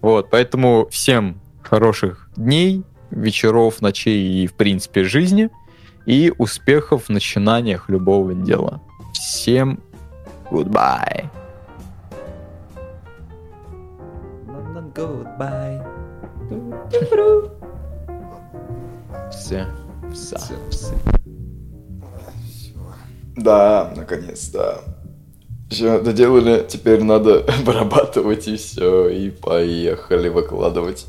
Вот, поэтому всем хороших дней, вечеров, ночей и, в принципе, жизни. И успехов в начинаниях любого дела. Всем goodbye. Goodbye. Все. Все. Все. Да, наконец-то. Все, доделали, теперь надо обрабатывать и все, и поехали выкладывать.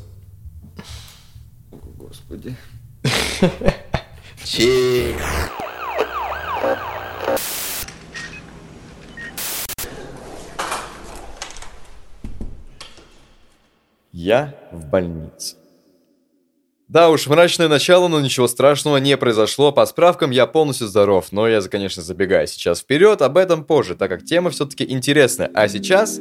Господи. Чик. Я в больнице. Да уж, мрачное начало, но ничего страшного не произошло. По справкам я полностью здоров, но я, конечно, забегаю сейчас вперед, об этом позже, так как тема все-таки интересная. А сейчас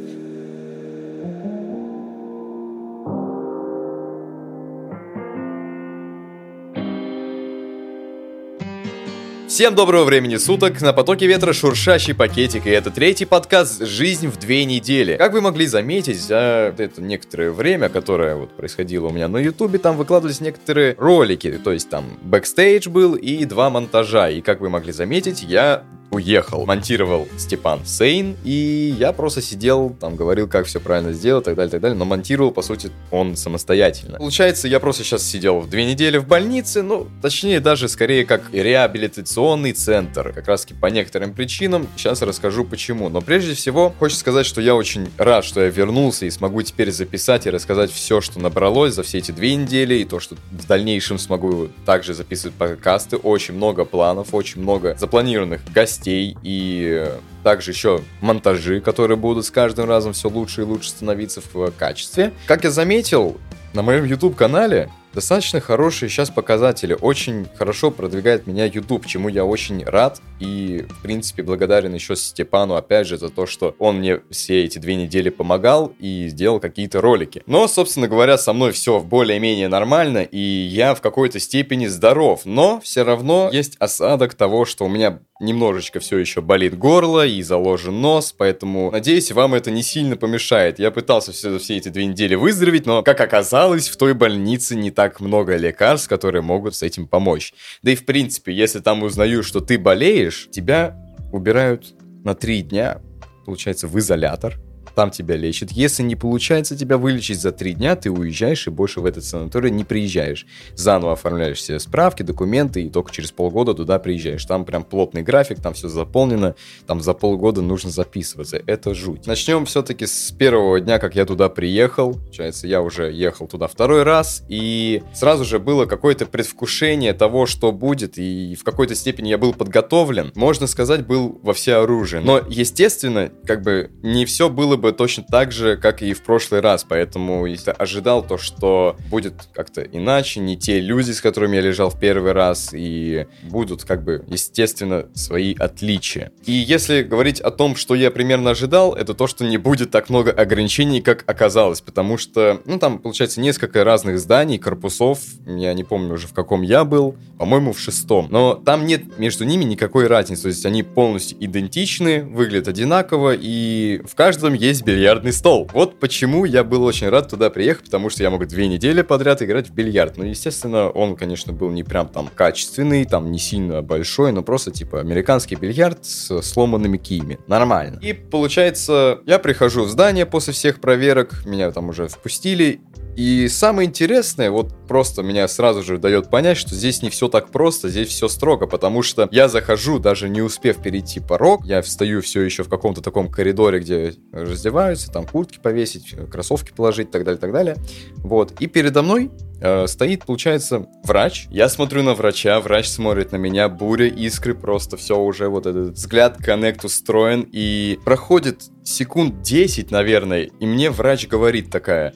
Всем доброго времени суток, на потоке ветра шуршащий пакетик, и это третий подкаст «Жизнь в две недели». Как вы могли заметить, за это некоторое время, которое вот происходило у меня на ютубе, там выкладывались некоторые ролики, то есть там бэкстейдж был и два монтажа, и как вы могли заметить, я уехал. Монтировал Степан Сейн, и я просто сидел, там говорил, как все правильно сделать, так далее, так далее, но монтировал, по сути, он самостоятельно. Получается, я просто сейчас сидел в две недели в больнице, ну, точнее, даже скорее как реабилитационный центр, как раз таки по некоторым причинам, сейчас расскажу почему. Но прежде всего, хочется сказать, что я очень рад, что я вернулся и смогу теперь записать и рассказать все, что набралось за все эти две недели, и то, что в дальнейшем смогу также записывать подкасты. Очень много планов, очень много запланированных гостей, гостей и также еще монтажи, которые будут с каждым разом все лучше и лучше становиться в качестве. Как я заметил, на моем YouTube-канале достаточно хорошие сейчас показатели. Очень хорошо продвигает меня YouTube, чему я очень рад. И, в принципе, благодарен еще Степану, опять же, за то, что он мне все эти две недели помогал и сделал какие-то ролики. Но, собственно говоря, со мной все более-менее нормально, и я в какой-то степени здоров. Но все равно есть осадок того, что у меня немножечко все еще болит горло и заложен нос, поэтому, надеюсь, вам это не сильно помешает. Я пытался все, все эти две недели выздороветь, но, как оказалось, в той больнице не так много лекарств, которые могут с этим помочь. Да и, в принципе, если там узнаю, что ты болеешь, тебя убирают на три дня, получается, в изолятор, там тебя лечат. Если не получается тебя вылечить за три дня, ты уезжаешь и больше в этот санаторий не приезжаешь. Заново оформляешь все справки, документы, и только через полгода туда приезжаешь. Там прям плотный график, там все заполнено, там за полгода нужно записываться. Это жуть. Начнем все-таки с первого дня, как я туда приехал. Получается, я уже ехал туда второй раз, и сразу же было какое-то предвкушение того, что будет, и в какой-то степени я был подготовлен. Можно сказать, был во все оружие. Но, естественно, как бы не все было бы точно так же, как и в прошлый раз, поэтому если ожидал то, что будет как-то иначе, не те люди, с которыми я лежал в первый раз, и будут как бы, естественно, свои отличия. И если говорить о том, что я примерно ожидал, это то, что не будет так много ограничений, как оказалось, потому что, ну, там, получается, несколько разных зданий, корпусов, я не помню уже в каком я был, по-моему, в шестом, но там нет между ними никакой разницы, то есть они полностью идентичны, выглядят одинаково, и в каждом есть есть бильярдный стол. Вот почему я был очень рад туда приехать, потому что я мог две недели подряд играть в бильярд. Ну, естественно, он, конечно, был не прям там качественный, там не сильно большой, но просто типа американский бильярд с сломанными киями. Нормально. И получается, я прихожу в здание после всех проверок, меня там уже впустили, и самое интересное, вот просто меня сразу же дает понять, что здесь не все так просто, здесь все строго, потому что я захожу, даже не успев перейти порог, я встаю все еще в каком-то таком коридоре, где раздеваются, там куртки повесить, кроссовки положить и так далее, так далее. Вот. И передо мной э, стоит, получается, врач. Я смотрю на врача, врач смотрит на меня, буря, искры, просто все уже вот этот взгляд, коннект устроен, и проходит секунд 10, наверное, и мне врач говорит такая,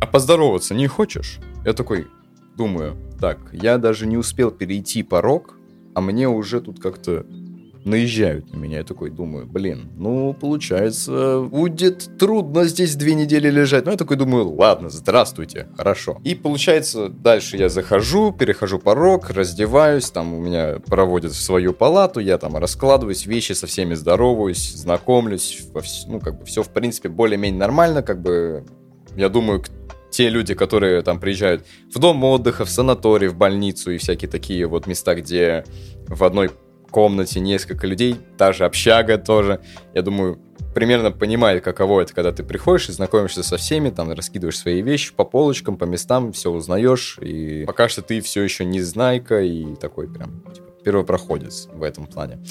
а поздороваться не хочешь? Я такой думаю, так, я даже не успел перейти порог, а мне уже тут как-то наезжают на меня. Я такой думаю, блин, ну, получается, будет трудно здесь две недели лежать. Ну, я такой думаю, ладно, здравствуйте, хорошо. И получается, дальше я захожу, перехожу порог, раздеваюсь, там у меня проводят в свою палату, я там раскладываюсь, вещи со всеми здороваюсь, знакомлюсь, ну, как бы все, в принципе, более-менее нормально, как бы я думаю, те люди, которые там приезжают в дом отдыха, в санаторий, в больницу и всякие такие вот места, где в одной комнате несколько людей, та же общага тоже, я думаю, примерно понимает, каково это, когда ты приходишь и знакомишься со всеми, там, раскидываешь свои вещи по полочкам, по местам, все узнаешь, и пока что ты все еще не знайка и такой прям, типа, первопроходец в этом плане.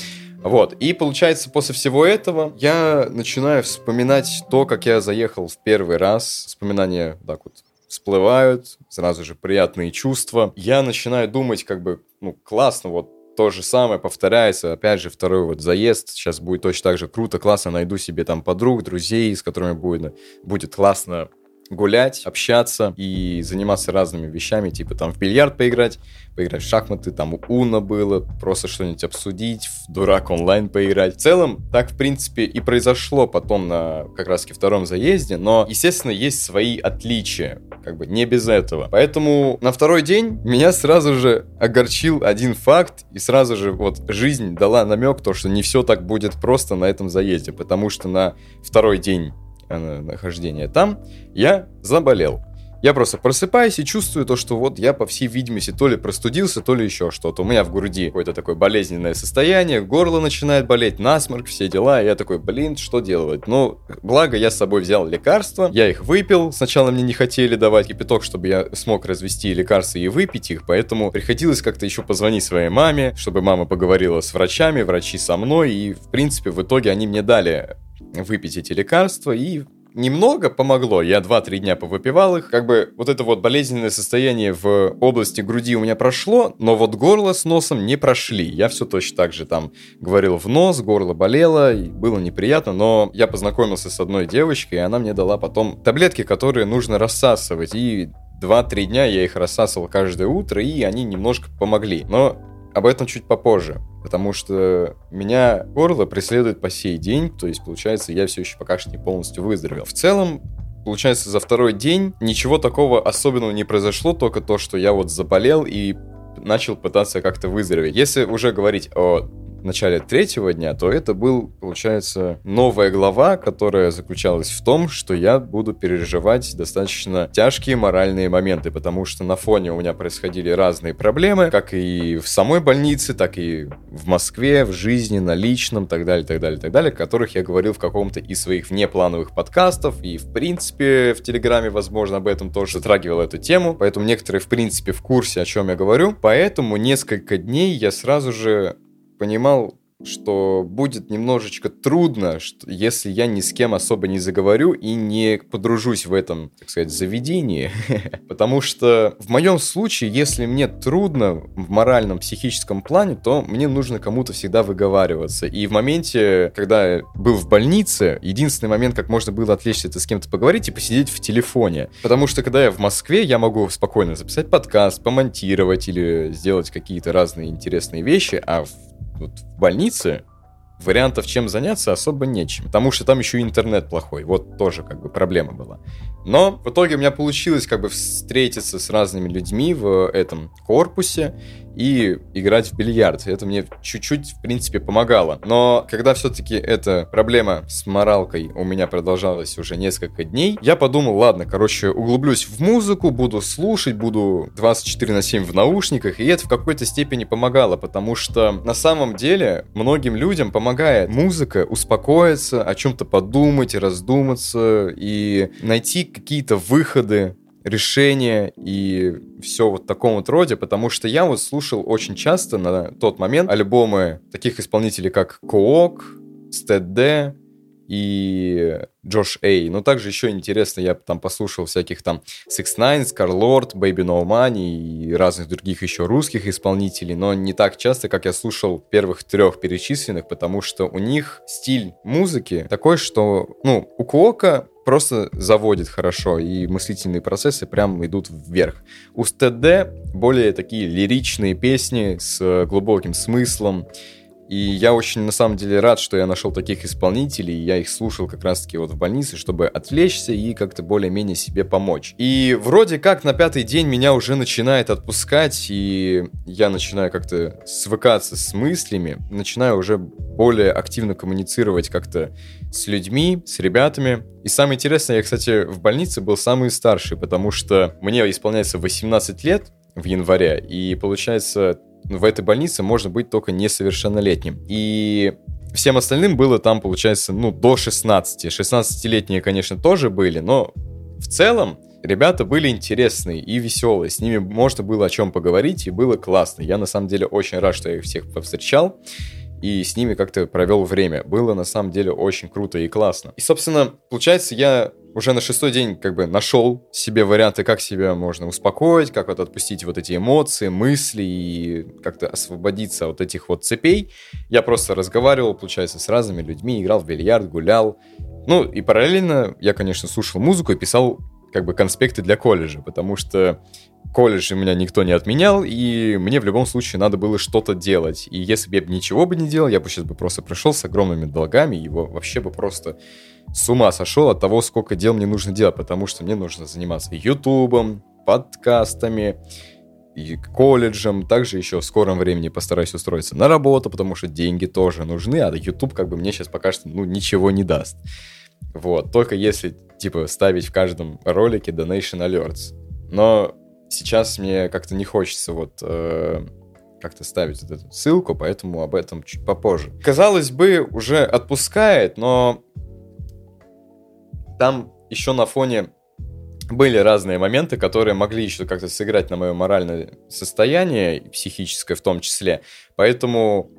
Вот, и получается, после всего этого я начинаю вспоминать то, как я заехал в первый раз. Вспоминания так вот всплывают, сразу же приятные чувства. Я начинаю думать, как бы, ну, классно, вот то же самое повторяется. Опять же, второй вот заезд. Сейчас будет точно так же круто, классно. Найду себе там подруг, друзей, с которыми будет, будет классно гулять, общаться и заниматься разными вещами, типа там в бильярд поиграть, поиграть в шахматы, там Уна было, просто что-нибудь обсудить, в дурак онлайн поиграть. В целом, так, в принципе, и произошло потом на как раз-таки втором заезде, но, естественно, есть свои отличия, как бы не без этого. Поэтому на второй день меня сразу же огорчил один факт, и сразу же вот жизнь дала намек, то, что не все так будет просто на этом заезде, потому что на второй день нахождения там, я заболел. Я просто просыпаюсь и чувствую то, что вот я, по всей видимости, то ли простудился, то ли еще что-то. У меня в груди какое-то такое болезненное состояние, горло начинает болеть, насморк, все дела. И я такой, блин, что делать? Ну, благо я с собой взял лекарства, я их выпил. Сначала мне не хотели давать кипяток, чтобы я смог развести лекарства и выпить их, поэтому приходилось как-то еще позвонить своей маме, чтобы мама поговорила с врачами, врачи со мной, и, в принципе, в итоге они мне дали выпить эти лекарства, и немного помогло. Я 2-3 дня повыпивал их. Как бы вот это вот болезненное состояние в области груди у меня прошло, но вот горло с носом не прошли. Я все точно так же там говорил в нос, горло болело, и было неприятно, но я познакомился с одной девочкой, и она мне дала потом таблетки, которые нужно рассасывать, и 2-3 дня я их рассасывал каждое утро, и они немножко помогли. Но об этом чуть попозже, потому что меня горло преследует по сей день, то есть, получается, я все еще пока что не полностью выздоровел. В целом, получается, за второй день ничего такого особенного не произошло, только то, что я вот заболел и начал пытаться как-то выздороветь. Если уже говорить о начале третьего дня, то это был, получается, новая глава, которая заключалась в том, что я буду переживать достаточно тяжкие моральные моменты, потому что на фоне у меня происходили разные проблемы, как и в самой больнице, так и в Москве, в жизни, на личном, так далее, так далее, так далее, о которых я говорил в каком-то из своих внеплановых подкастов, и, в принципе, в Телеграме, возможно, об этом тоже затрагивал эту тему, поэтому некоторые, в принципе, в курсе, о чем я говорю, поэтому несколько дней я сразу же понимал, что будет немножечко трудно, что, если я ни с кем особо не заговорю и не подружусь в этом, так сказать, заведении. Потому что в моем случае, если мне трудно в моральном, психическом плане, то мне нужно кому-то всегда выговариваться. И в моменте, когда был в больнице, единственный момент, как можно было отвлечься, это с кем-то поговорить и посидеть в телефоне. Потому что, когда я в Москве, я могу спокойно записать подкаст, помонтировать или сделать какие-то разные интересные вещи, а в вот в больнице вариантов, чем заняться, особо нечем. Потому что там еще и интернет плохой. Вот тоже как бы проблема была. Но в итоге у меня получилось как бы встретиться с разными людьми в этом корпусе и играть в бильярд. Это мне чуть-чуть, в принципе, помогало. Но когда все-таки эта проблема с моралкой у меня продолжалась уже несколько дней, я подумал, ладно, короче, углублюсь в музыку, буду слушать, буду 24 на 7 в наушниках, и это в какой-то степени помогало, потому что на самом деле многим людям помогает музыка успокоиться, о чем-то подумать, раздуматься и найти какие-то выходы решения и все вот в таком вот роде, потому что я вот слушал очень часто на тот момент альбомы таких исполнителей, как Коок, Стэд и Джош Эй. Но также еще интересно, я там послушал всяких там Six Nine, Scarlord, Baby No Money и разных других еще русских исполнителей, но не так часто, как я слушал первых трех перечисленных, потому что у них стиль музыки такой, что, ну, у Куока просто заводит хорошо, и мыслительные процессы прям идут вверх. У СТД более такие лиричные песни с глубоким смыслом, И я очень, на самом деле, рад, что я нашел таких исполнителей, я их слушал как раз-таки вот в больнице, чтобы отвлечься и как-то более-менее себе помочь. И вроде как на пятый день меня уже начинает отпускать, и я начинаю как-то свыкаться с мыслями, начинаю уже более активно коммуницировать как-то с людьми, с ребятами. И самое интересное, я, кстати, в больнице был самый старший, потому что мне исполняется 18 лет в январе, и получается в этой больнице можно быть только несовершеннолетним. И всем остальным было там, получается, ну, до 16. 16-летние, конечно, тоже были, но в целом ребята были интересные и веселые. С ними можно было о чем поговорить, и было классно. Я, на самом деле, очень рад, что я их всех повстречал и с ними как-то провел время. Было на самом деле очень круто и классно. И, собственно, получается, я уже на шестой день как бы нашел себе варианты, как себя можно успокоить, как вот отпустить вот эти эмоции, мысли и как-то освободиться от этих вот цепей. Я просто разговаривал, получается, с разными людьми, играл в бильярд, гулял. Ну, и параллельно я, конечно, слушал музыку и писал как бы конспекты для колледжа, потому что колледж у меня никто не отменял, и мне в любом случае надо было что-то делать. И если бы я ничего бы не делал, я бы сейчас бы просто пришел с огромными долгами, его вообще бы просто с ума сошел от того, сколько дел мне нужно делать, потому что мне нужно заниматься ютубом, подкастами, и колледжем. Также еще в скором времени постараюсь устроиться на работу, потому что деньги тоже нужны, а YouTube как бы мне сейчас пока что ну, ничего не даст. Вот, только если, типа, ставить в каждом ролике Donation Alerts. Но сейчас мне как-то не хочется вот э, как-то ставить вот эту ссылку, поэтому об этом чуть попозже. Казалось бы, уже отпускает, но там еще на фоне были разные моменты, которые могли еще как-то сыграть на мое моральное состояние, психическое в том числе. Поэтому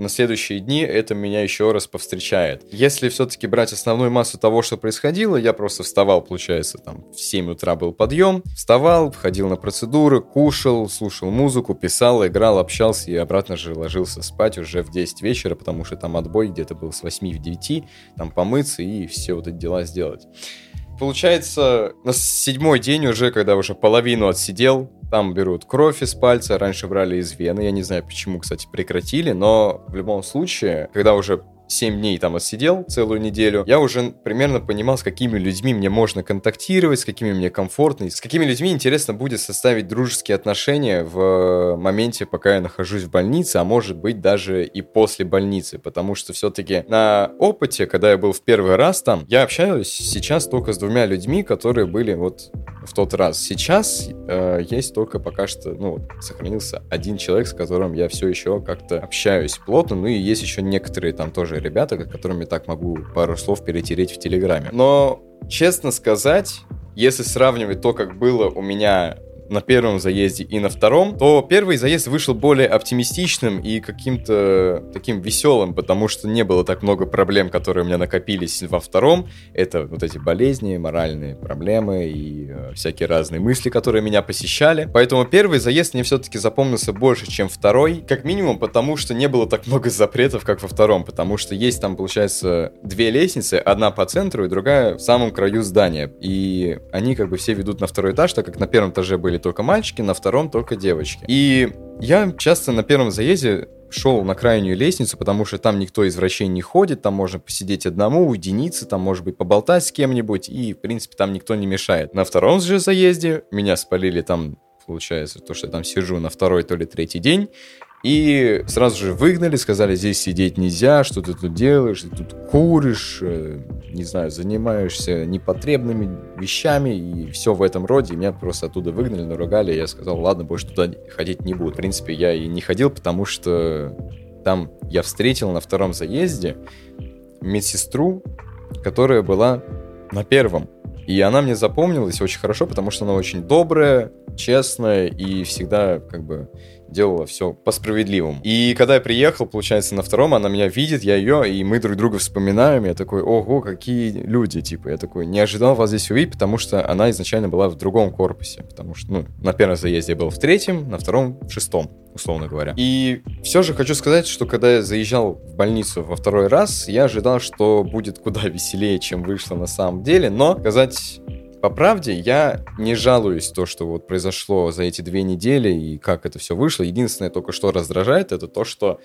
на следующие дни это меня еще раз повстречает. Если все-таки брать основную массу того, что происходило, я просто вставал, получается, там в 7 утра был подъем, вставал, входил на процедуры, кушал, слушал музыку, писал, играл, общался и обратно же ложился спать уже в 10 вечера, потому что там отбой где-то был с 8 в 9, там помыться и все вот эти дела сделать. Получается, на седьмой день уже, когда уже половину отсидел, там берут кровь из пальца, раньше брали из вены, я не знаю почему, кстати, прекратили, но в любом случае, когда уже 7 дней там отсидел, целую неделю, я уже примерно понимал, с какими людьми мне можно контактировать, с какими мне комфортно, с какими людьми интересно будет составить дружеские отношения в моменте, пока я нахожусь в больнице, а может быть даже и после больницы, потому что все-таки на опыте, когда я был в первый раз там, я общаюсь сейчас только с двумя людьми, которые были вот в тот раз. Сейчас э, есть только пока что, ну, сохранился один человек, с которым я все еще как-то общаюсь плотно, ну и есть еще некоторые там тоже ребята, к которым я так могу пару слов перетереть в Телеграме. Но, честно сказать, если сравнивать то, как было у меня на первом заезде и на втором, то первый заезд вышел более оптимистичным и каким-то таким веселым, потому что не было так много проблем, которые у меня накопились во втором. Это вот эти болезни, моральные проблемы и э, всякие разные мысли, которые меня посещали. Поэтому первый заезд мне все-таки запомнился больше, чем второй, как минимум потому, что не было так много запретов, как во втором, потому что есть там, получается, две лестницы, одна по центру и другая в самом краю здания. И они как бы все ведут на второй этаж, так как на первом этаже были только мальчики, на втором только девочки. И я часто на первом заезде шел на крайнюю лестницу, потому что там никто из врачей не ходит, там можно посидеть одному, уединиться, там, может быть, поболтать с кем-нибудь, и, в принципе, там никто не мешает. На втором же заезде меня спалили там, получается, то, что я там сижу на второй, то ли третий день, и сразу же выгнали, сказали, здесь сидеть нельзя, что ты тут делаешь, ты тут куришь, э, не знаю, занимаешься непотребными вещами и все в этом роде. И меня просто оттуда выгнали, наругали, и я сказал, ладно, больше туда ходить не буду. В принципе, я и не ходил, потому что там я встретил на втором заезде медсестру, которая была на первом. И она мне запомнилась очень хорошо, потому что она очень добрая, честная и всегда как бы делала все по справедливому. И когда я приехал, получается, на втором, она меня видит, я ее, и мы друг друга вспоминаем, я такой, ого, какие люди, типа, я такой, не ожидал вас здесь увидеть, потому что она изначально была в другом корпусе, потому что, ну, на первом заезде я был в третьем, на втором в шестом, условно говоря. И все же хочу сказать, что когда я заезжал в больницу во второй раз, я ожидал, что будет куда веселее, чем вышло на самом деле, но сказать по правде, я не жалуюсь то, что вот произошло за эти две недели и как это все вышло. Единственное только, что раздражает, это то, что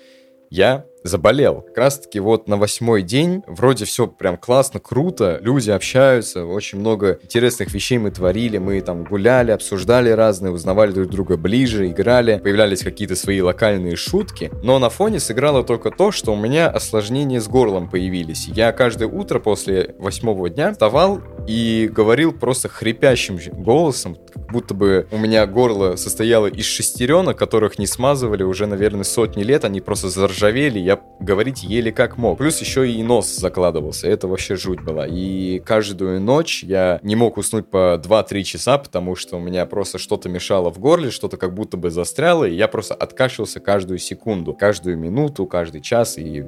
я заболел. Как раз таки вот на восьмой день вроде все прям классно, круто, люди общаются, очень много интересных вещей мы творили, мы там гуляли, обсуждали разные, узнавали друг друга ближе, играли, появлялись какие-то свои локальные шутки, но на фоне сыграло только то, что у меня осложнения с горлом появились. Я каждое утро после восьмого дня вставал и говорил просто хрипящим голосом, как будто бы у меня горло состояло из шестеренок, которых не смазывали уже, наверное, сотни лет, они просто заржавели, я говорить еле как мог. Плюс еще и нос закладывался, это вообще жуть была. И каждую ночь я не мог уснуть по 2-3 часа, потому что у меня просто что-то мешало в горле, что-то как будто бы застряло, и я просто откашлялся каждую секунду, каждую минуту, каждый час, и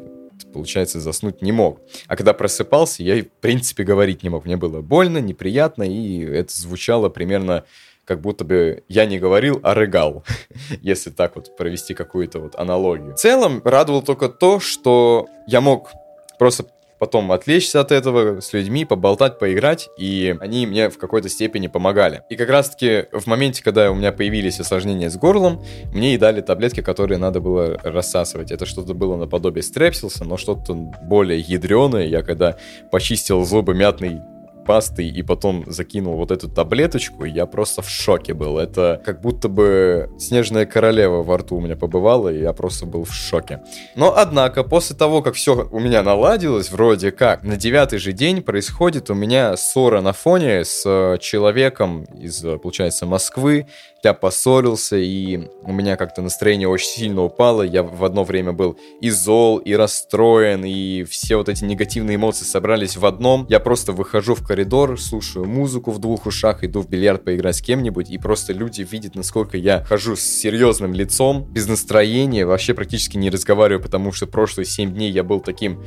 получается, заснуть не мог. А когда просыпался, я, в принципе, говорить не мог. Мне было больно, неприятно, и это звучало примерно как будто бы я не говорил, а рыгал, если так вот провести какую-то вот аналогию. В целом, радовало только то, что я мог просто потом отвлечься от этого с людьми, поболтать, поиграть, и они мне в какой-то степени помогали. И как раз-таки в моменте, когда у меня появились осложнения с горлом, мне и дали таблетки, которые надо было рассасывать. Это что-то было наподобие стрепсилса, но что-то более ядреное. Я когда почистил зубы мятной пастой и потом закинул вот эту таблеточку, я просто в шоке был. Это как будто бы снежная королева во рту у меня побывала, и я просто был в шоке. Но, однако, после того, как все у меня наладилось, вроде как, на девятый же день происходит у меня ссора на фоне с э, человеком из, получается, Москвы, я поссорился, и у меня как-то настроение очень сильно упало. Я в одно время был и зол, и расстроен, и все вот эти негативные эмоции собрались в одном. Я просто выхожу в коридор, слушаю музыку в двух ушах, иду в бильярд поиграть с кем-нибудь, и просто люди видят, насколько я хожу с серьезным лицом, без настроения, вообще практически не разговариваю, потому что прошлые 7 дней я был таким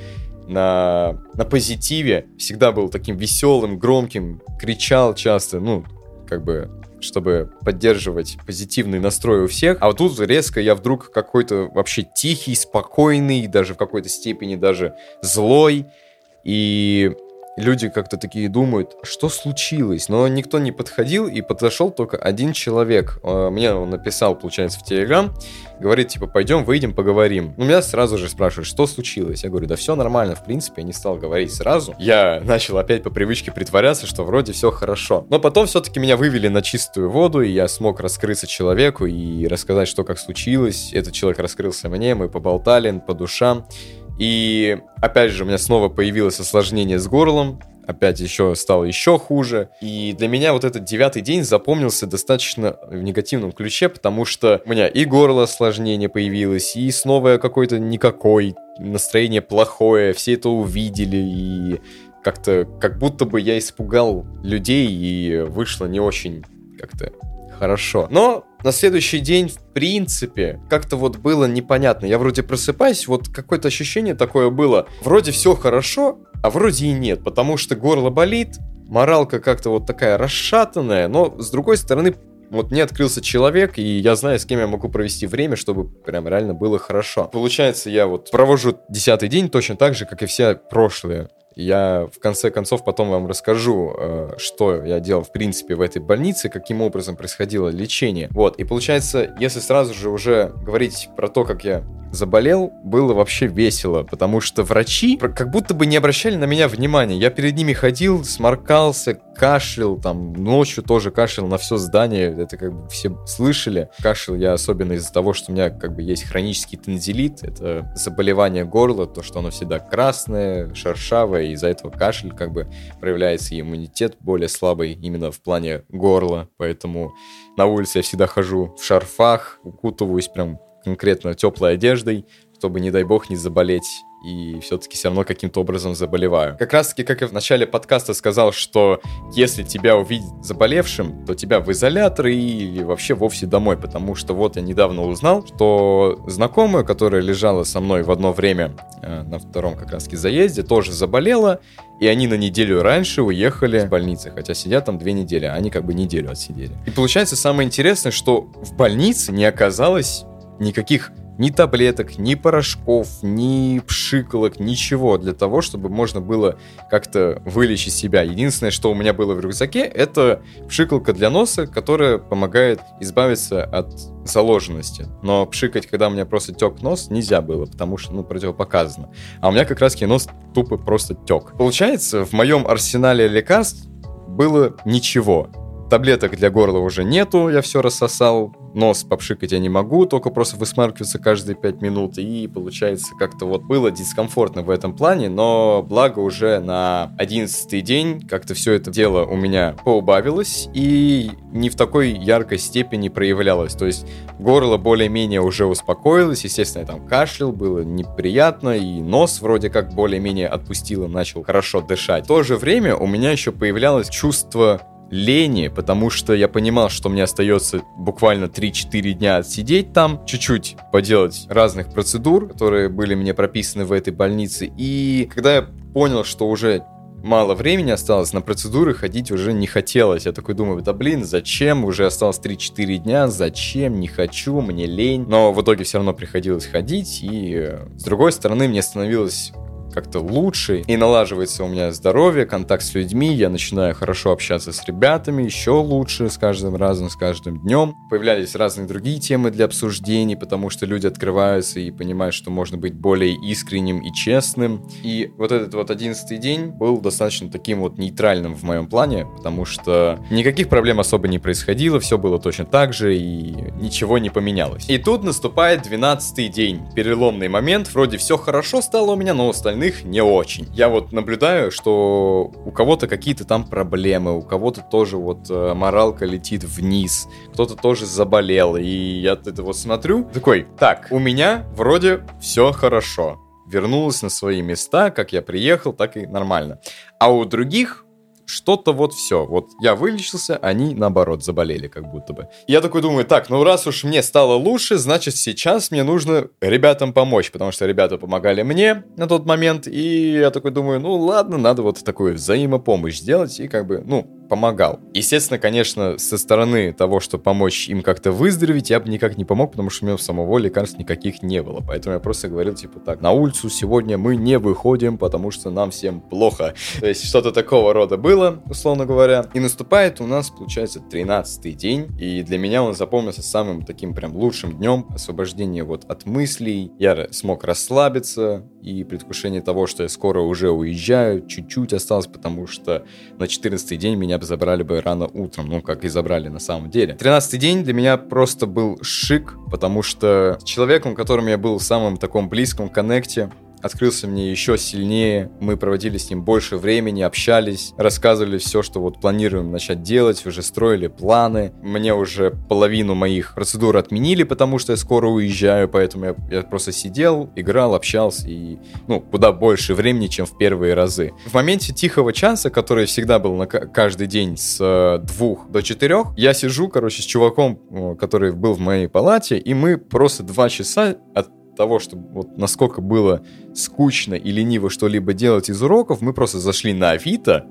на, на позитиве, всегда был таким веселым, громким, кричал часто, ну, как бы чтобы поддерживать позитивный настрой у всех. А вот тут резко я вдруг какой-то вообще тихий, спокойный, даже в какой-то степени даже злой. И люди как-то такие думают, что случилось? Но никто не подходил, и подошел только один человек. А, мне он написал, получается, в Телеграм, говорит, типа, пойдем, выйдем, поговорим. У меня сразу же спрашивают, что случилось? Я говорю, да все нормально, в принципе, я не стал говорить сразу. Я начал опять по привычке притворяться, что вроде все хорошо. Но потом все-таки меня вывели на чистую воду, и я смог раскрыться человеку и рассказать, что как случилось. Этот человек раскрылся мне, мы поболтали по душам. И опять же, у меня снова появилось осложнение с горлом, опять еще стало еще хуже. И для меня вот этот девятый день запомнился достаточно в негативном ключе, потому что у меня и горло осложнение появилось, и снова какой-то никакой, настроение плохое, все это увидели, и как-то как будто бы я испугал людей, и вышло не очень как-то хорошо. Но на следующий день, в принципе, как-то вот было непонятно. Я вроде просыпаюсь, вот какое-то ощущение такое было. Вроде все хорошо, а вроде и нет, потому что горло болит, моралка как-то вот такая расшатанная, но с другой стороны, вот мне открылся человек, и я знаю, с кем я могу провести время, чтобы прям реально было хорошо. Получается, я вот провожу десятый день точно так же, как и все прошлые. Я в конце концов потом вам расскажу, э, что я делал в принципе в этой больнице, каким образом происходило лечение. Вот, и получается, если сразу же уже говорить про то, как я заболел, было вообще весело, потому что врачи как будто бы не обращали на меня внимания. Я перед ними ходил, сморкался, кашлял, там ночью тоже кашлял на все здание, это как бы все слышали. Кашлял я особенно из-за того, что у меня как бы есть хронический тензилит, это заболевание горла, то, что оно всегда красное, шершавое, и из-за этого кашель как бы проявляется, и иммунитет более слабый именно в плане горла, поэтому на улице я всегда хожу в шарфах, укутываюсь прям конкретно теплой одеждой, чтобы, не дай бог, не заболеть и все-таки все равно каким-то образом заболеваю. Как раз таки, как я в начале подкаста сказал, что если тебя увидят заболевшим, то тебя в изолятор и вообще вовсе домой, потому что вот я недавно узнал, что знакомая, которая лежала со мной в одно время э, на втором как раз таки заезде, тоже заболела, и они на неделю раньше уехали в больницы, хотя сидят там две недели, а они как бы неделю отсидели. И получается самое интересное, что в больнице не оказалось никаких ни таблеток, ни порошков, ни пшикалок, ничего для того, чтобы можно было как-то вылечить себя. Единственное, что у меня было в рюкзаке, это пшикалка для носа, которая помогает избавиться от заложенности. Но пшикать, когда у меня просто тек нос, нельзя было, потому что, ну, противопоказано. А у меня как раз нос тупо просто тек. Получается, в моем арсенале лекарств было ничего. Таблеток для горла уже нету, я все рассосал нос попшикать я не могу, только просто высмаркиваться каждые 5 минут, и получается как-то вот было дискомфортно в этом плане, но благо уже на 11 день как-то все это дело у меня поубавилось, и не в такой яркой степени проявлялось, то есть горло более-менее уже успокоилось, естественно, я там кашлял, было неприятно, и нос вроде как более-менее отпустило, начал хорошо дышать. В то же время у меня еще появлялось чувство лени, потому что я понимал, что мне остается буквально 3-4 дня сидеть там, чуть-чуть поделать разных процедур, которые были мне прописаны в этой больнице. И когда я понял, что уже мало времени осталось, на процедуры ходить уже не хотелось. Я такой думаю, да блин, зачем? Уже осталось 3-4 дня, зачем? Не хочу, мне лень. Но в итоге все равно приходилось ходить, и э, с другой стороны мне становилось как-то лучше, и налаживается у меня здоровье, контакт с людьми, я начинаю хорошо общаться с ребятами, еще лучше с каждым разом, с каждым днем. Появлялись разные другие темы для обсуждений, потому что люди открываются и понимают, что можно быть более искренним и честным. И вот этот вот одиннадцатый день был достаточно таким вот нейтральным в моем плане, потому что никаких проблем особо не происходило, все было точно так же, и ничего не поменялось. И тут наступает двенадцатый день, переломный момент, вроде все хорошо стало у меня, но остальные остальных не очень. Я вот наблюдаю, что у кого-то какие-то там проблемы, у кого-то тоже вот э, моралка летит вниз, кто-то тоже заболел, и я это вот смотрю, такой, так, у меня вроде все хорошо. Вернулась на свои места, как я приехал, так и нормально. А у других что-то вот все. Вот я вылечился, они наоборот заболели как будто бы. Я такой думаю, так, ну раз уж мне стало лучше, значит сейчас мне нужно ребятам помочь, потому что ребята помогали мне на тот момент, и я такой думаю, ну ладно, надо вот такую взаимопомощь сделать, и как бы, ну, помогал. Естественно, конечно, со стороны того, что помочь им как-то выздороветь, я бы никак не помог, потому что у меня самого лекарств никаких не было. Поэтому я просто говорил, типа, так, на улицу сегодня мы не выходим, потому что нам всем плохо. То есть что-то такого рода было, условно говоря. И наступает у нас, получается, 13 день, и для меня он запомнился самым таким прям лучшим днем освобождения вот от мыслей. Я смог расслабиться, и предвкушение того, что я скоро уже уезжаю, чуть-чуть осталось, потому что на 14 день меня забрали бы рано утром, ну, как и забрали на самом деле. 13 день для меня просто был шик, потому что человеком, которым я был в самом таком близком коннекте, открылся мне еще сильнее. Мы проводили с ним больше времени, общались, рассказывали все, что вот планируем начать делать, уже строили планы. Мне уже половину моих процедур отменили, потому что я скоро уезжаю, поэтому я, я просто сидел, играл, общался и, ну, куда больше времени, чем в первые разы. В моменте тихого часа, который всегда был на каждый день с э, двух до четырех, я сижу, короче, с чуваком, который был в моей палате, и мы просто два часа от того, что вот насколько было скучно и лениво что-либо делать из уроков, мы просто зашли на Авито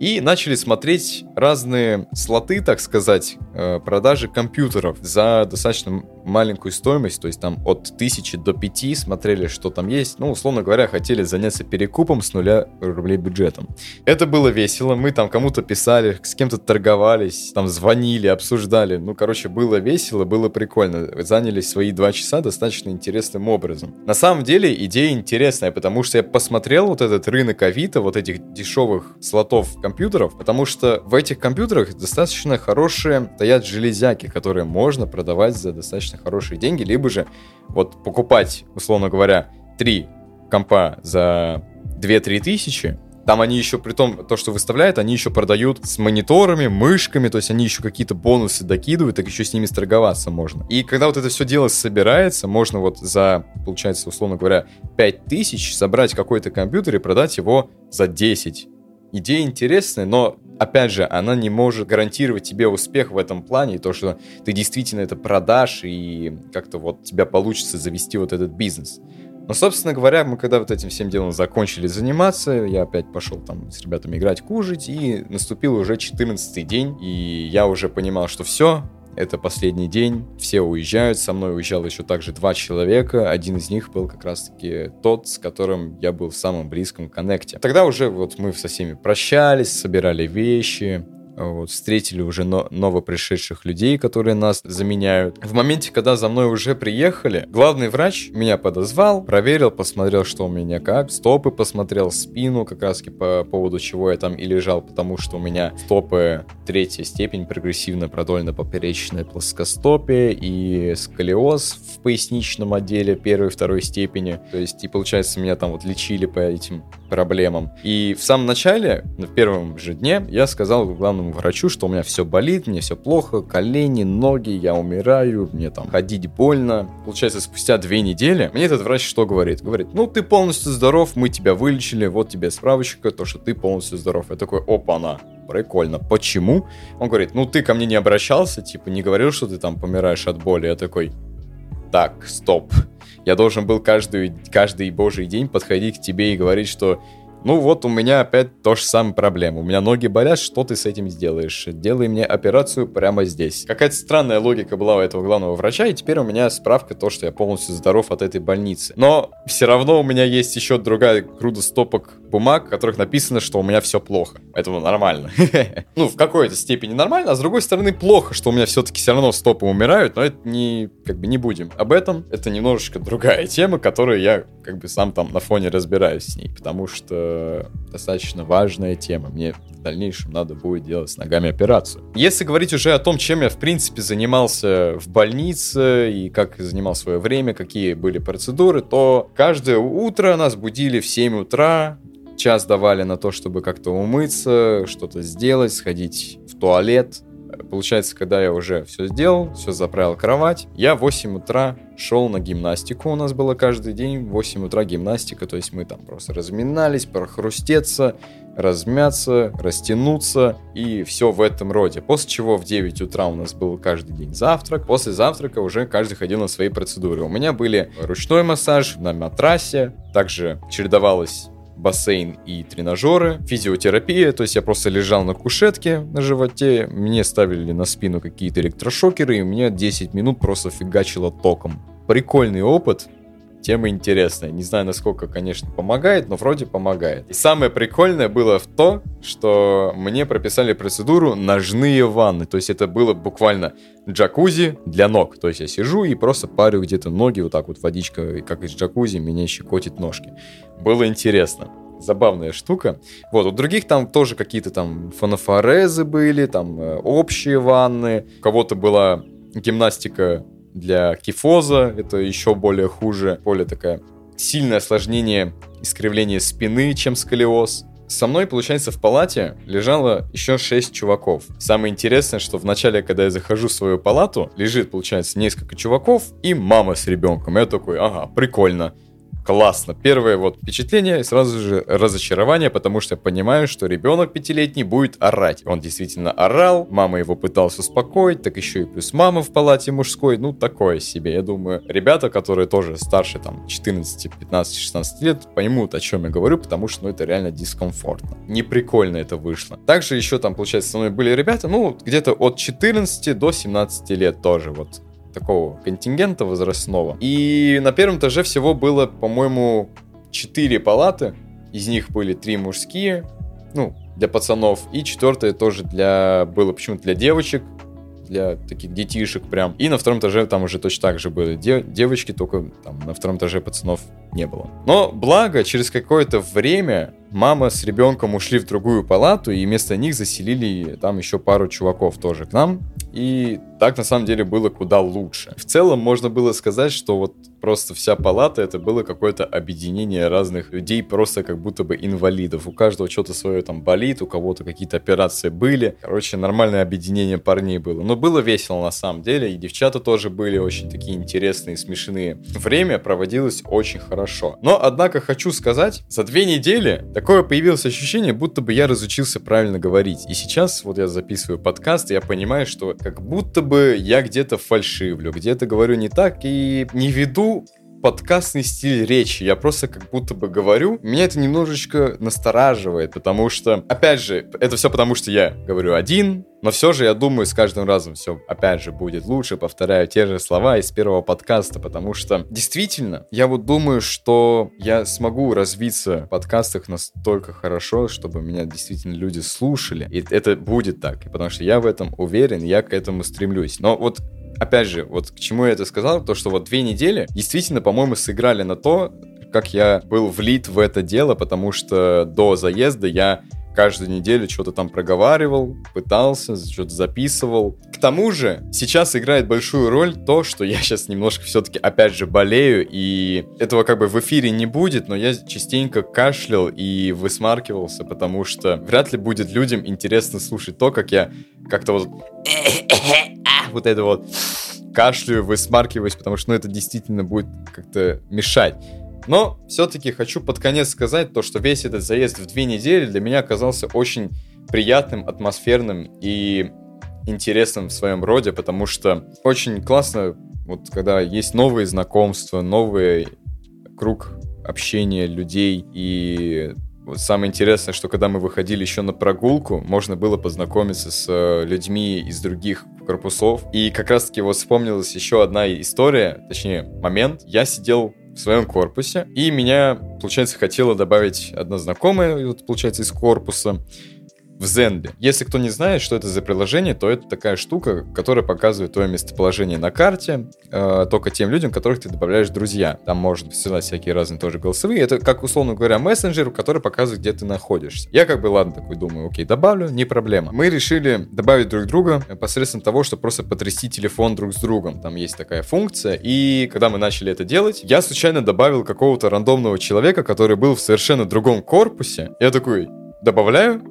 и начали смотреть разные слоты, так сказать, э, продажи компьютеров за достаточно маленькую стоимость, то есть там от 1000 до 5 смотрели, что там есть. Ну, условно говоря, хотели заняться перекупом с нуля рублей бюджетом. Это было весело, мы там кому-то писали, с кем-то торговались, там звонили, обсуждали. Ну, короче, было весело, было прикольно. Занялись свои два часа достаточно интересным образом. На самом деле идея интересная, потому что я посмотрел вот этот рынок Авито, вот этих дешевых слотов компьютеров, потому что в этих компьютерах достаточно хорошие стоят железяки, которые можно продавать за достаточно хорошие деньги, либо же вот покупать, условно говоря, три компа за 2-3 тысячи, там они еще, при том, то, что выставляют, они еще продают с мониторами, мышками, то есть они еще какие-то бонусы докидывают, так еще с ними сторговаться можно. И когда вот это все дело собирается, можно вот за, получается, условно говоря, 5000 собрать какой-то компьютер и продать его за 10 идея интересная, но, опять же, она не может гарантировать тебе успех в этом плане, и то, что ты действительно это продашь, и как-то вот тебя получится завести вот этот бизнес. Но, собственно говоря, мы когда вот этим всем делом закончили заниматься, я опять пошел там с ребятами играть, кушать, и наступил уже 14 день, и я уже понимал, что все, это последний день, все уезжают, со мной уезжал еще также два человека, один из них был как раз-таки тот, с которым я был в самом близком коннекте. Тогда уже вот мы со всеми прощались, собирали вещи, вот, встретили уже но, новопришедших людей, которые нас заменяют. В моменте, когда за мной уже приехали, главный врач меня подозвал, проверил, посмотрел, что у меня как, стопы посмотрел, спину, как раз по поводу чего я там и лежал, потому что у меня стопы третья степень прогрессивно продольно-поперечная плоскостопие и сколиоз в поясничном отделе первой и второй степени. То есть, и получается, меня там вот лечили по этим проблемам. И в самом начале, в первом же дне, я сказал главному врачу, что у меня все болит, мне все плохо, колени, ноги, я умираю, мне там ходить больно. Получается, спустя две недели мне этот врач что говорит? Говорит, ну ты полностью здоров, мы тебя вылечили, вот тебе справочка, то, что ты полностью здоров. Я такой, опа-на, прикольно. Почему? Он говорит, ну ты ко мне не обращался, типа не говорил, что ты там помираешь от боли. Я такой, так, стоп. Я должен был каждый, каждый божий день подходить к тебе и говорить, что ну вот у меня опять то же самое проблема. У меня ноги болят, что ты с этим сделаешь? Делай мне операцию прямо здесь. Какая-то странная логика была у этого главного врача, и теперь у меня справка то, что я полностью здоров от этой больницы. Но все равно у меня есть еще другая груда стопок бумаг, в которых написано, что у меня все плохо. Поэтому нормально. Ну, в какой-то степени нормально, а с другой стороны плохо, что у меня все-таки все равно стопы умирают, но это не, как бы не будем. Об этом это немножечко другая тема, которую я как бы сам там на фоне разбираюсь с ней, потому что достаточно важная тема. Мне в дальнейшем надо будет делать с ногами операцию. Если говорить уже о том, чем я, в принципе, занимался в больнице и как занимал свое время, какие были процедуры, то каждое утро нас будили в 7 утра, час давали на то, чтобы как-то умыться, что-то сделать, сходить в туалет, Получается, когда я уже все сделал, все заправил кровать, я в 8 утра шел на гимнастику. У нас было каждый день в 8 утра гимнастика, то есть мы там просто разминались, прохрустеться, размяться, растянуться и все в этом роде. После чего в 9 утра у нас был каждый день завтрак. После завтрака уже каждый ходил на свои процедуры. У меня были ручной массаж на матрасе, также чередовалось бассейн и тренажеры, физиотерапия, то есть я просто лежал на кушетке на животе, мне ставили на спину какие-то электрошокеры, и мне 10 минут просто фигачило током. Прикольный опыт, тема интересная. Не знаю, насколько, конечно, помогает, но вроде помогает. И самое прикольное было в то, что мне прописали процедуру ножные ванны. То есть это было буквально джакузи для ног. То есть я сижу и просто парю где-то ноги, вот так вот водичка, как из джакузи, меня щекотит ножки. Было интересно забавная штука. Вот, у других там тоже какие-то там фанофорезы были, там э, общие ванны. У кого-то была гимнастика для кифоза, это еще более хуже, более такая сильное осложнение искривления спины, чем сколиоз. Со мной, получается, в палате лежало еще шесть чуваков. Самое интересное, что в начале, когда я захожу в свою палату, лежит, получается, несколько чуваков и мама с ребенком. Я такой, ага, прикольно классно. Первое вот впечатление сразу же разочарование, потому что я понимаю, что ребенок пятилетний будет орать. Он действительно орал, мама его пыталась успокоить, так еще и плюс мама в палате мужской, ну такое себе. Я думаю, ребята, которые тоже старше там 14, 15, 16 лет, поймут, о чем я говорю, потому что ну это реально дискомфортно. Не прикольно это вышло. Также еще там, получается, со мной были ребята, ну где-то от 14 до 17 лет тоже вот такого контингента возрастного. И на первом этаже всего было, по-моему, 4 палаты. Из них были 3 мужские, ну, для пацанов, и четвертая тоже для было почему-то для девочек, для таких детишек прям. И на втором этаже там уже точно так же были де- девочки, только там на втором этаже пацанов не было. Но благо, через какое-то время мама с ребенком ушли в другую палату, и вместо них заселили там еще пару чуваков тоже к нам. И так на самом деле было куда лучше. В целом можно было сказать, что вот просто вся палата это было какое-то объединение разных людей, просто как будто бы инвалидов. У каждого что-то свое там болит, у кого-то какие-то операции были. Короче, нормальное объединение парней было. Но было весело на самом деле, и девчата тоже были очень такие интересные, смешные. Время проводилось очень хорошо. Но, однако, хочу сказать, за две недели такое появилось ощущение, будто бы я разучился правильно говорить. И сейчас вот я записываю подкаст, и я понимаю, что как будто бы я где-то фальшивлю, где-то говорю не так и не веду подкастный стиль речи. Я просто как будто бы говорю. Меня это немножечко настораживает, потому что, опять же, это все потому, что я говорю один, но все же, я думаю, с каждым разом все, опять же, будет лучше. Повторяю те же слова из первого подкаста, потому что действительно, я вот думаю, что я смогу развиться в подкастах настолько хорошо, чтобы меня действительно люди слушали. И это будет так, потому что я в этом уверен, я к этому стремлюсь. Но вот опять же, вот к чему я это сказал, то, что вот две недели действительно, по-моему, сыграли на то, как я был влит в это дело, потому что до заезда я каждую неделю что-то там проговаривал, пытался, что-то записывал. К тому же, сейчас играет большую роль то, что я сейчас немножко все-таки опять же болею, и этого как бы в эфире не будет, но я частенько кашлял и высмаркивался, потому что вряд ли будет людям интересно слушать то, как я как-то вот вот это вот кашляю, высмаркиваюсь, потому что ну, это действительно будет как-то мешать. Но все-таки хочу под конец сказать то, что весь этот заезд в две недели для меня оказался очень приятным, атмосферным и интересным в своем роде, потому что очень классно, вот когда есть новые знакомства, новый круг общения людей и вот самое интересное, что когда мы выходили еще на прогулку, можно было познакомиться с э, людьми из других корпусов. И как раз-таки вот вспомнилась еще одна история, точнее момент. Я сидел в своем корпусе. И меня, получается, хотела добавить одна знакомая, вот, получается, из корпуса в Zenly. Если кто не знает, что это за приложение, то это такая штука, которая показывает твое местоположение на карте э, только тем людям, которых ты добавляешь друзья. Там можно посылать всякие разные тоже голосовые. Это, как, условно говоря, мессенджер, который показывает, где ты находишься. Я как бы, ладно, такой думаю, окей, добавлю, не проблема. Мы решили добавить друг друга посредством того, что просто потрясти телефон друг с другом. Там есть такая функция. И когда мы начали это делать, я случайно добавил какого-то рандомного человека, который был в совершенно другом корпусе. Я такой, добавляю,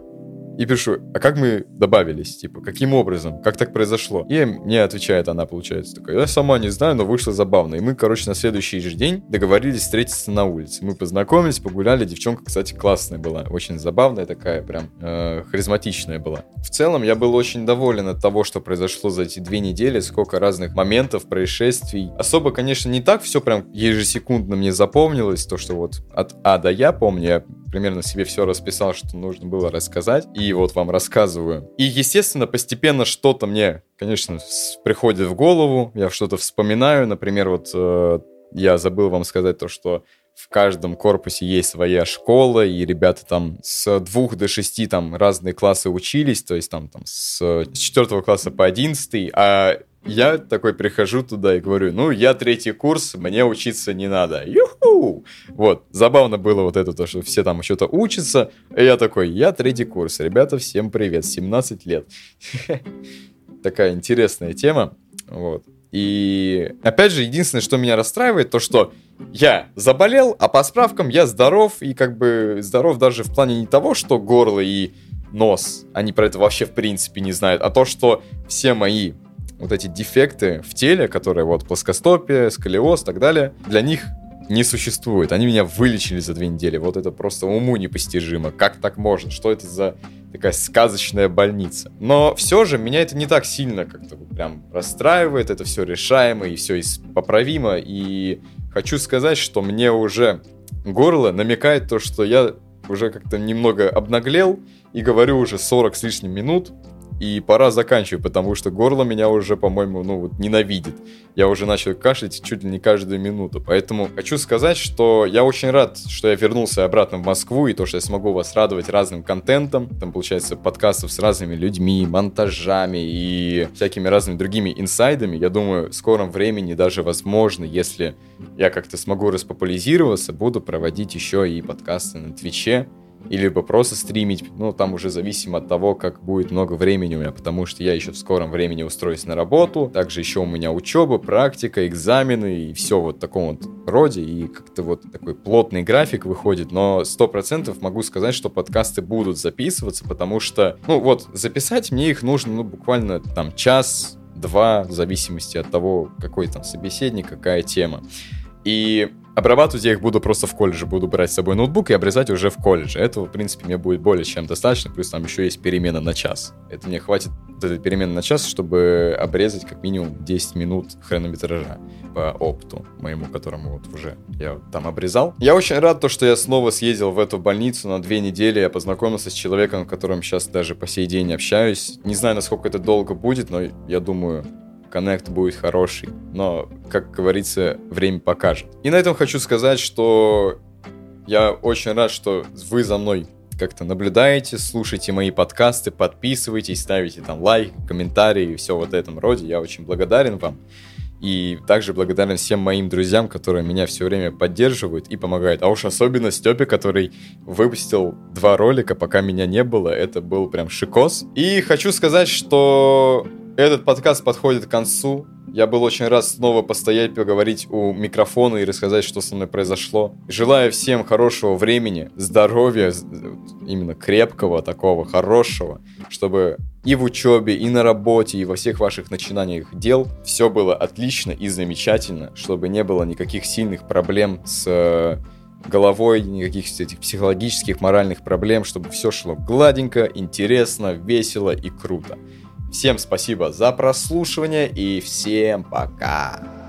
и пишу, а как мы добавились, типа, каким образом, как так произошло? И мне отвечает она, получается, такая, я сама не знаю, но вышло забавно. И мы, короче, на следующий же день договорились встретиться на улице. Мы познакомились, погуляли, девчонка, кстати, классная была, очень забавная такая, прям э, харизматичная была. В целом, я был очень доволен от того, что произошло за эти две недели, сколько разных моментов, происшествий. Особо, конечно, не так все прям ежесекундно мне запомнилось, то, что вот от А до Я помню, я примерно себе все расписал, что нужно было рассказать, и вот вам рассказываю. И, естественно, постепенно что-то мне, конечно, приходит в голову, я что-то вспоминаю, например, вот э, я забыл вам сказать то, что в каждом корпусе есть своя школа, и ребята там с двух до шести там разные классы учились, то есть там, там с четвертого класса по одиннадцатый, а я такой прихожу туда и говорю, ну, я третий курс, мне учиться не надо. Юху! Вот, забавно было вот это, то, что все там что-то учатся, и я такой, я третий курс, ребята, всем привет, 17 лет. Такая интересная тема, вот. И опять же, единственное, что меня расстраивает, то что я заболел, а по справкам я здоров, и как бы здоров даже в плане не того, что горло и нос, они про это вообще в принципе не знают, а то, что все мои вот эти дефекты в теле, которые вот плоскостопие, сколиоз и так далее, для них не существует. Они меня вылечили за две недели. Вот это просто уму непостижимо. Как так можно? Что это за такая сказочная больница? Но все же меня это не так сильно как-то прям расстраивает. Это все решаемо и все поправимо. И хочу сказать, что мне уже горло намекает то, что я уже как-то немного обнаглел и говорю уже 40 с лишним минут, и пора заканчивать, потому что горло меня уже, по-моему, ну вот ненавидит. Я уже начал кашлять чуть ли не каждую минуту. Поэтому хочу сказать, что я очень рад, что я вернулся обратно в Москву, и то, что я смогу вас радовать разным контентом. Там, получается, подкастов с разными людьми, монтажами и всякими разными другими инсайдами. Я думаю, в скором времени даже возможно, если я как-то смогу распопуляризироваться, буду проводить еще и подкасты на Твиче или либо просто стримить, ну, там уже зависимо от того, как будет много времени у меня, потому что я еще в скором времени устроюсь на работу, также еще у меня учеба, практика, экзамены и все вот в таком вот роде, и как-то вот такой плотный график выходит, но сто процентов могу сказать, что подкасты будут записываться, потому что, ну, вот, записать мне их нужно, ну, буквально там час, два, в зависимости от того, какой там собеседник, какая тема. И обрабатывать я их буду просто в колледже. Буду брать с собой ноутбук и обрезать уже в колледже. Этого, в принципе, мне будет более чем достаточно. Плюс там еще есть перемена на час. Это мне хватит этой перемены на час, чтобы обрезать как минимум 10 минут хронометража по опту моему, которому вот уже я там обрезал. Я очень рад, то, что я снова съездил в эту больницу на две недели. Я познакомился с человеком, с которым сейчас даже по сей день общаюсь. Не знаю, насколько это долго будет, но я думаю, коннект будет хороший. Но, как говорится, время покажет. И на этом хочу сказать, что я очень рад, что вы за мной как-то наблюдаете, слушаете мои подкасты, подписывайтесь, ставите там лайк, комментарии и все вот в этом роде. Я очень благодарен вам. И также благодарен всем моим друзьям, которые меня все время поддерживают и помогают. А уж особенно Степе, который выпустил два ролика, пока меня не было. Это был прям шикос. И хочу сказать, что этот подкаст подходит к концу. Я был очень рад снова постоять, поговорить у микрофона и рассказать, что со мной произошло. Желаю всем хорошего времени, здоровья, именно крепкого такого, хорошего, чтобы и в учебе, и на работе, и во всех ваших начинаниях дел все было отлично и замечательно, чтобы не было никаких сильных проблем с э, головой, никаких этих психологических, моральных проблем, чтобы все шло гладенько, интересно, весело и круто. Всем спасибо за прослушивание и всем пока.